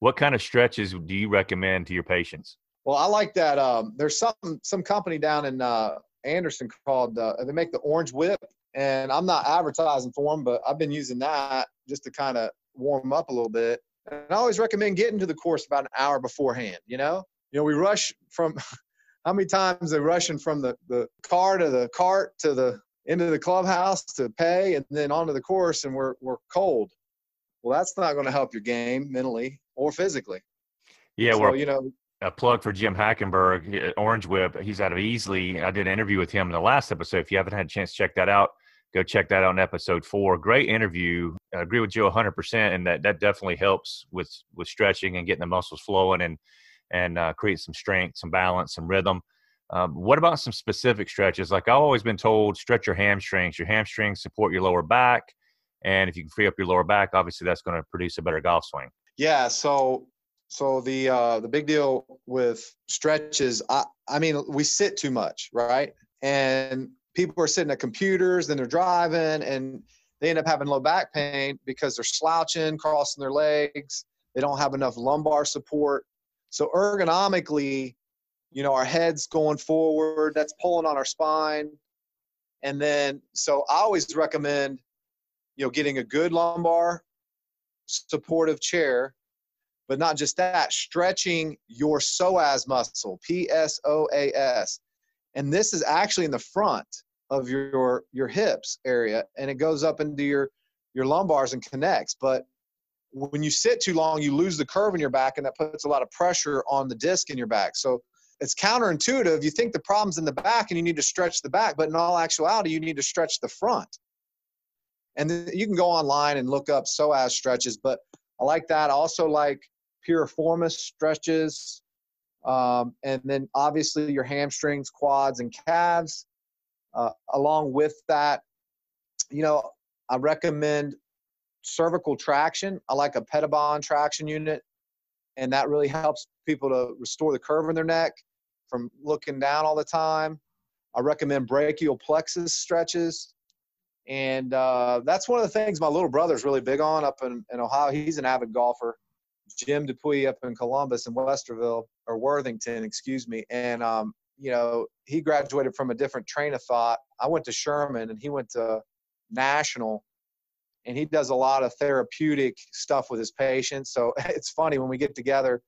What kind of stretches do you recommend to your patients? Well, I like that. Um, there's some some company down in uh, Anderson called uh, they make the Orange Whip, and I'm not advertising for them, but I've been using that just to kind of warm up a little bit. And I always recommend getting to the course about an hour beforehand. You know, you know we rush from how many times they're rushing from the the car to the cart to the into the clubhouse to pay and then onto the course, and we're we're cold. Well, that's not going to help your game mentally or physically. Yeah, so, well, you know, a plug for Jim Hackenberg, Orange Whip. He's out of Easley. I did an interview with him in the last episode. If you haven't had a chance to check that out, go check that out in episode four. Great interview. I agree with you 100%, and that that definitely helps with with stretching and getting the muscles flowing and and uh, create some strength, some balance, some rhythm. Um, what about some specific stretches? Like I've always been told, stretch your hamstrings. Your hamstrings support your lower back, and if you can free up your lower back, obviously that's going to produce a better golf swing. Yeah. So so the uh, the big deal with stretches, I, I mean, we sit too much, right? And people are sitting at computers, then they're driving, and they end up having low back pain because they're slouching, crossing their legs. They don't have enough lumbar support. So ergonomically, you know, our head's going forward. That's pulling on our spine. And then, so I always recommend, you know, getting a good lumbar supportive chair but not just that, stretching your psoas muscle, P S O A S. And this is actually in the front of your your hips area and it goes up into your your lumbars and connects. But when you sit too long, you lose the curve in your back and that puts a lot of pressure on the disc in your back. So it's counterintuitive. You think the problem's in the back and you need to stretch the back, but in all actuality, you need to stretch the front. And you can go online and look up psoas stretches, but I like that. I also like piriformis stretches, um, and then obviously your hamstrings, quads, and calves. Uh, along with that, you know, I recommend cervical traction. I like a Pettibon traction unit, and that really helps people to restore the curve in their neck from looking down all the time. I recommend brachial plexus stretches. And uh, that's one of the things my little brother's really big on up in, in Ohio. He's an avid golfer. Jim Dupuy up in Columbus and Westerville or Worthington, excuse me. And um, you know, he graduated from a different train of thought. I went to Sherman and he went to National and he does a lot of therapeutic stuff with his patients. So it's funny when we get together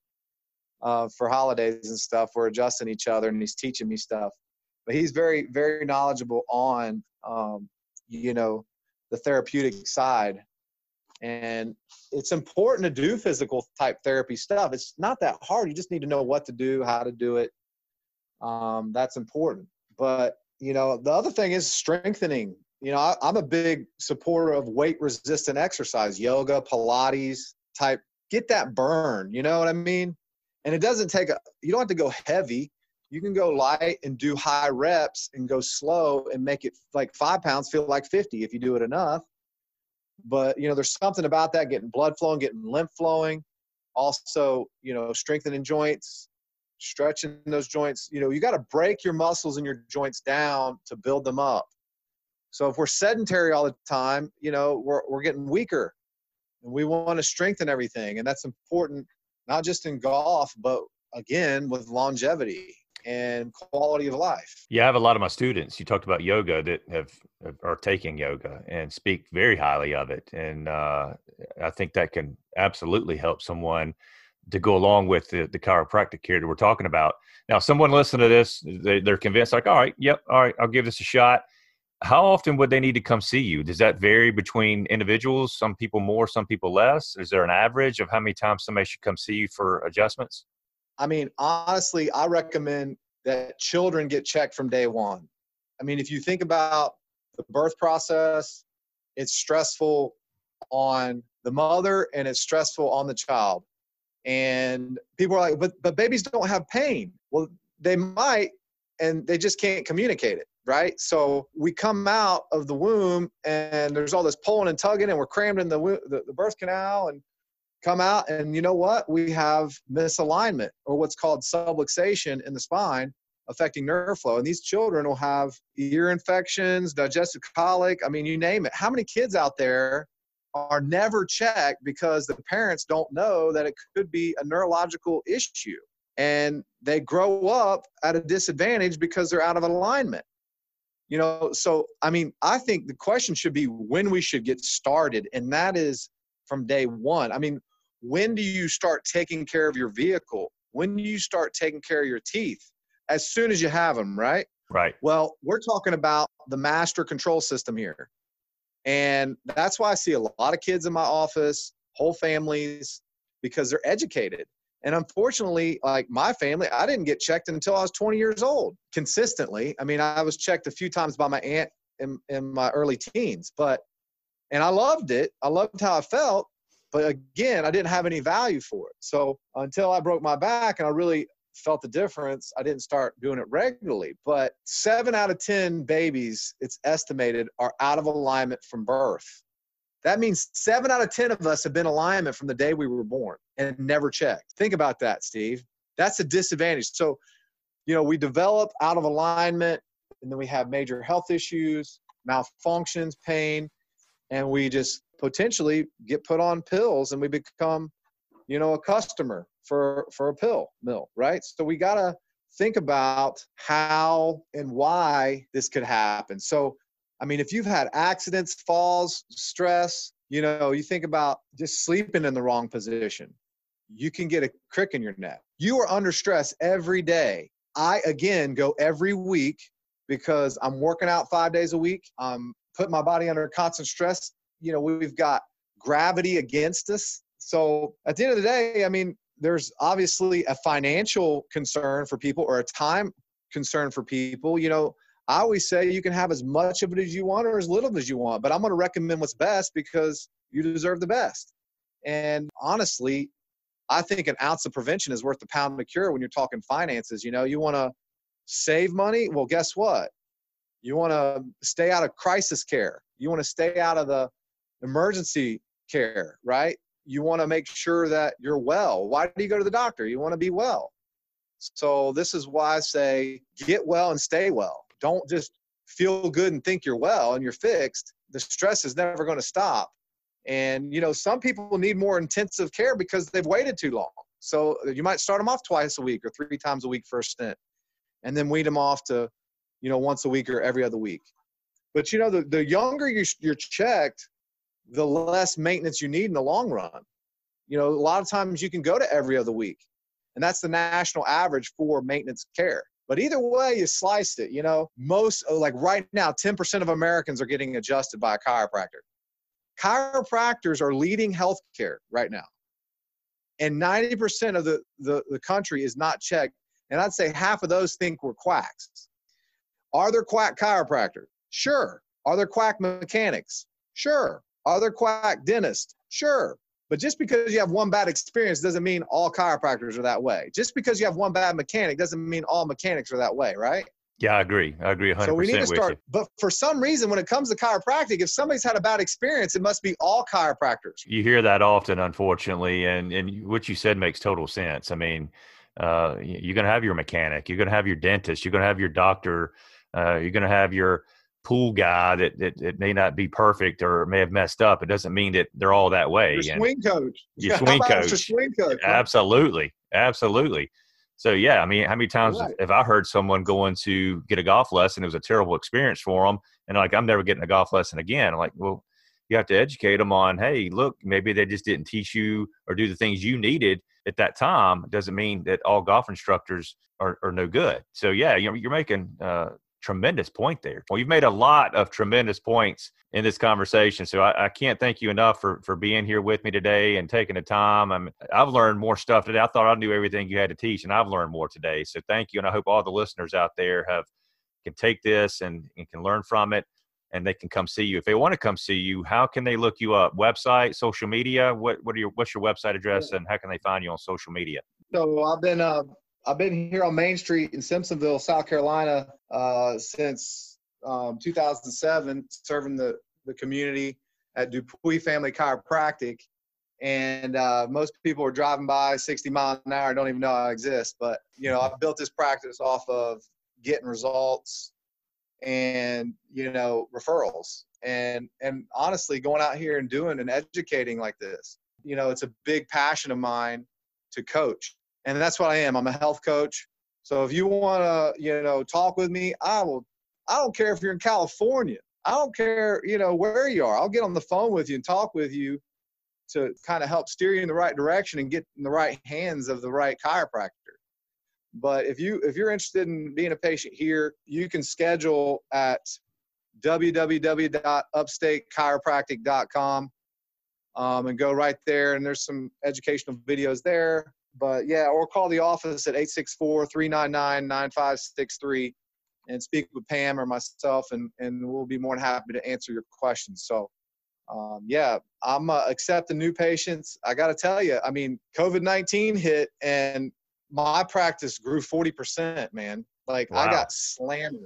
uh, for holidays and stuff, we're adjusting each other and he's teaching me stuff. But he's very, very knowledgeable on, um, you know, the therapeutic side. And it's important to do physical type therapy stuff. It's not that hard. You just need to know what to do, how to do it. Um, that's important. But, you know, the other thing is strengthening you know, I, am a big supporter of weight resistant exercise, yoga, Pilates type. Get that burn, you know what I mean? And it doesn't take a, you don't have to go heavy. You can go light and do high reps and go slow and make it like five pounds feel like 50 if you do it enough. But, you know, there's something about that getting blood flowing, getting lymph flowing. Also, you know, strengthening joints, stretching those joints. You know, you got to break your muscles and your joints down to build them up so if we're sedentary all the time, you know, we're, we're getting weaker and we want to strengthen everything. And that's important, not just in golf, but again, with longevity and quality of life. Yeah, I have a lot of my students. You talked about yoga that have, are taking yoga and speak very highly of it, and uh, I think that can absolutely help someone to go along with the, the chiropractic care that we're talking about. Now, someone listen to this, they, they're convinced, like, all right, yep, all right, I'll give this a shot how often would they need to come see you? Does that vary between individuals? Some people more, some people less. Is there an average of how many times somebody should come see you for adjustments? I mean, honestly, I recommend that children get checked from day one. I mean, if you think about the birth process, it's stressful on the mother and it's stressful on the child. And people are like, but but babies don't have pain. Well, they might, and they just can't communicate it right? So we come out of the womb and there's all this pulling and tugging, and we're crammed in the, the, the birth canal and come out. And you know what? We have misalignment or what's called subluxation in the spine affecting nerve flow. And these children will have ear infections, digestive colic. I mean, you name it. How many kids out there are never checked because the parents don't know that it could be a neurological issue? And they grow up at a disadvantage because they're out of alignment. You know, so I mean, I think the question should be when we should get started, and that is from day one. I mean, when do you start taking care of your vehicle? When do you start taking care of your teeth? As soon as you have them, right? Right. Well, we're talking about the master control system here. And that's why I see a lot of kids in my office, whole families, because they're educated. And unfortunately, like my family, I didn't get checked until I was 20 years old consistently. I mean, I was checked a few times by my aunt in, in my early teens, but, and I loved it. I loved how I felt. But again, I didn't have any value for it. So until I broke my back and I really felt the difference, I didn't start doing it regularly. But seven out of 10 babies, it's estimated, are out of alignment from birth. That means seven out of 10 of us have been alignment from the day we were born and never checked. Think about that, Steve. That's a disadvantage. So, you know, we develop out of alignment and then we have major health issues, malfunctions, pain, and we just potentially get put on pills and we become, you know, a customer for for a pill mill, right? So we got to think about how and why this could happen. So I mean, if you've had accidents, falls, stress, you know, you think about just sleeping in the wrong position, you can get a crick in your neck. You are under stress every day. I, again, go every week because I'm working out five days a week. I'm putting my body under constant stress. You know, we've got gravity against us. So at the end of the day, I mean, there's obviously a financial concern for people or a time concern for people. You know, I always say you can have as much of it as you want or as little as you want, but I'm going to recommend what's best because you deserve the best. And honestly, I think an ounce of prevention is worth a pound of cure when you're talking finances. You know, you want to save money. Well, guess what? You want to stay out of crisis care. You want to stay out of the emergency care, right? You want to make sure that you're well. Why do you go to the doctor? You want to be well. So this is why I say get well and stay well don't just feel good and think you're well and you're fixed, the stress is never going to stop. And you know, some people need more intensive care because they've waited too long. So you might start them off twice a week or three times a week for a stint, and then weed them off to, you know, once a week or every other week. But you know, the, the younger you're, you're checked, the less maintenance you need in the long run. You know, a lot of times you can go to every other week, and that's the national average for maintenance care. But either way you slice it, you know, most oh, like right now, 10% of Americans are getting adjusted by a chiropractor. Chiropractors are leading healthcare right now. And 90% of the, the, the country is not checked. And I'd say half of those think we're quacks. Are there quack chiropractors? Sure. Are there quack mechanics? Sure. Are there quack dentists? Sure. But just because you have one bad experience doesn't mean all chiropractors are that way. Just because you have one bad mechanic doesn't mean all mechanics are that way, right? Yeah, I agree. I agree 100% So we need to start. But for some reason, when it comes to chiropractic, if somebody's had a bad experience, it must be all chiropractors. you. You hear that often, unfortunately, and and what you said makes total sense. I mean, uh, you're going to have your mechanic, you're going to have your dentist, you're going to have your doctor, uh, you're going to have your pool guy that, that that may not be perfect or may have messed up. It doesn't mean that they're all that way. Your swing coach. Your swing coach. Swing coach. Absolutely, absolutely. So yeah, I mean, how many times Right. have I heard someone going to get a golf lesson? It was a terrible experience for them, and like I'm never getting a golf lesson again. I'm like, well, you have to educate them on, hey, look, maybe they just didn't teach you or do the things you needed at that time. It doesn't mean that all golf instructors are, are no good. So yeah, you're, you're making uh, tremendous point there. Well, you've made a lot of tremendous points in this conversation. So I, I can't thank you enough for for being here with me today and taking the time. I'm, I've learned more stuff today. I thought I knew everything you had to teach, and I've learned more today. So thank you, and I hope all the listeners out there have can take this and, and can learn from it. And they can come see you if they want to come see you. How can they look you up? Website, social media. What what are your what's your website address, and how can they find you on social media? So I've been uh, I've been here on Main Street in Simpsonville, South Carolina, uh, since um, 2007, serving the the community at Dupuy Family Chiropractic. And uh, most people are driving by 60 miles an hour, don't even know I exist. But you know, I've built this practice off of getting results and you know referrals and and honestly going out here and doing and educating like this you know it's a big passion of mine to coach and that's what i am. I'm a health coach. So if you want to you know talk with me i will i don't care if you're in california. I don't care you know where you are. I'll get on the phone with you and talk with you to kind of help steer you in the right direction and get in the right hands of the right chiropractor. But if you if you're interested in being a patient here you can schedule at www.upstatechiropractic.com um, and go right there. And there's some educational videos there but yeah or call the office at 864-399-9563 and speak with pam or myself and, and we'll be more than happy to answer your questions. So um, yeah i'm uh, accepting new patients. I got to tell you i mean covid-19 hit and my practice grew 40% man. Like i got slammed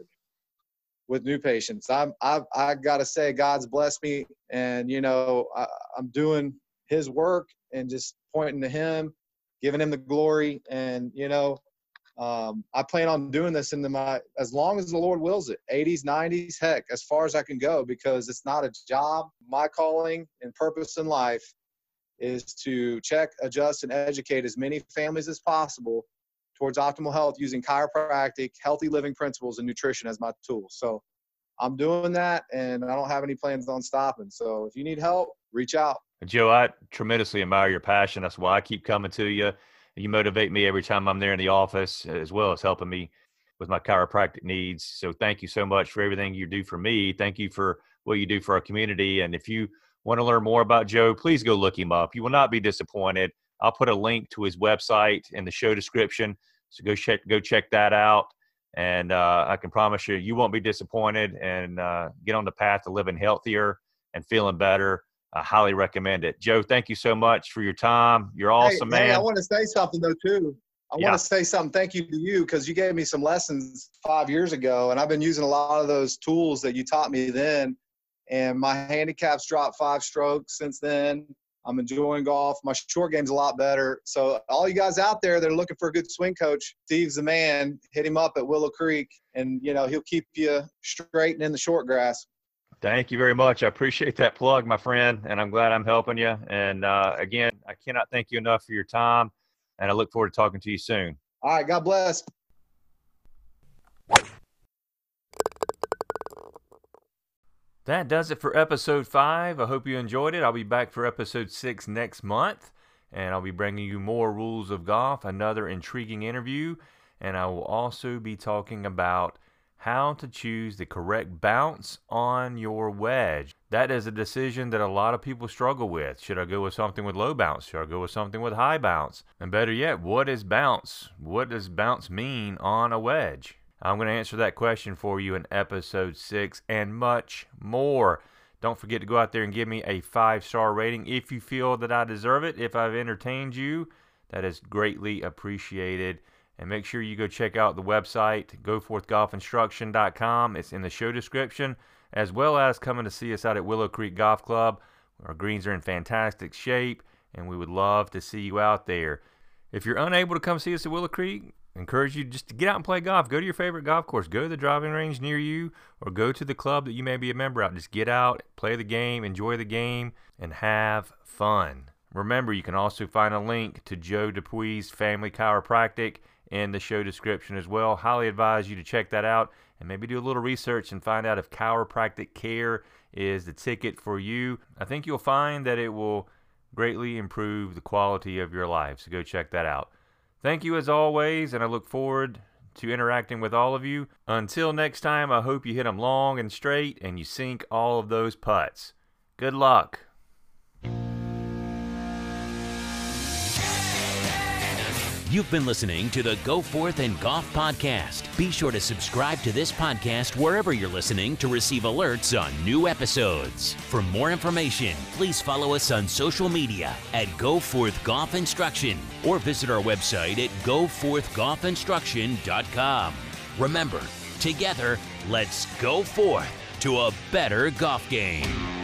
with new patients. I'm i've i gotta say god's blessed me and you know I, i'm doing his work and just pointing to him giving him the glory and you know um, i plan on doing this into my as long as the lord wills it 80s 90s heck as far as i can go because it's not a job my calling and purpose in life is to check adjust and educate as many families as possible towards optimal health using chiropractic, healthy living principles, and nutrition as my tools. So I'm doing that and I don't have any plans on stopping. So if you need help, reach out. Joe, I tremendously admire your passion. That's why I keep coming to you. You motivate me every time I'm there in the office, as well as helping me with my chiropractic needs. So thank you so much for everything you do for me. Thank you for what you do for our community. And if you want to learn more about Joe, please go look him up. You will not be disappointed. I'll put a link to his website in the show description. So go check go check that out. And uh, I can promise you, you won't be disappointed and uh, get on the path to living healthier and feeling better. I highly recommend it. Joe, thank you so much for your time. You're awesome, hey, hey, man. I want to say something though too. I Yeah. want to say something. Thank you to you because you gave me some lessons five years ago, and I've been using a lot of those tools that you taught me then. And my handicap's dropped five strokes since then. I'm enjoying golf. My short game's a lot better. So all you guys out there that are looking for a good swing coach, Steve's the man. Hit him up at Willow Creek, and you know he'll keep you straight and in the short grass. Thank you very much. I appreciate that plug, my friend, and I'm glad I'm helping you. And uh, again, I cannot thank you enough for your time, and I look forward to talking to you soon. All right, God bless. That does it for episode five. I hope you enjoyed it. I'll be back for episode six next month, and I'll be bringing you more rules of golf, another intriguing interview, and I will also be talking about how to choose the correct bounce on your wedge. That is a decision that a lot of people struggle with. Should I go with something with low bounce? Should I go with something with high bounce? And better yet, what is bounce? What does bounce mean on a wedge? I'm going to answer that question for you in episode 6 and much more. Don't forget to go out there and give me a five star rating if you feel that I deserve it. If I've entertained you, that is greatly appreciated. And make sure you go check out the website, goforthgolfinstruction.com. It's in the show description, as well as coming to see us out at Willow Creek Golf Club. Our greens are in fantastic shape, and we would love to see you out there. If you're unable to come see us at Willow Creek, encourage you just to get out and play golf. Go to your favorite golf course. Go to the driving range near you, or go to the club that you may be a member of. Just get out, play the game, enjoy the game, and have fun. Remember, you can also find a link to Joe Dupuis Family Chiropractic in the show description as well. Highly advise you to check that out and maybe do a little research and find out if chiropractic care is the ticket for you. I think you'll find that it will greatly improve the quality of your life. So go check that out. Thank you as always, and I look forward to interacting with all of you. Until next time, I hope you hit them long and straight and you sink all of those putts. Good luck. You've been listening to the Go Forth and Golf Podcast. Be sure to subscribe to this podcast wherever you're listening to receive alerts on new episodes. For more information, please follow us on social media at Go Forth Golf Instruction or visit our website at goforthgolfinstruction.com. Remember, together, let's go forth to a better golf game.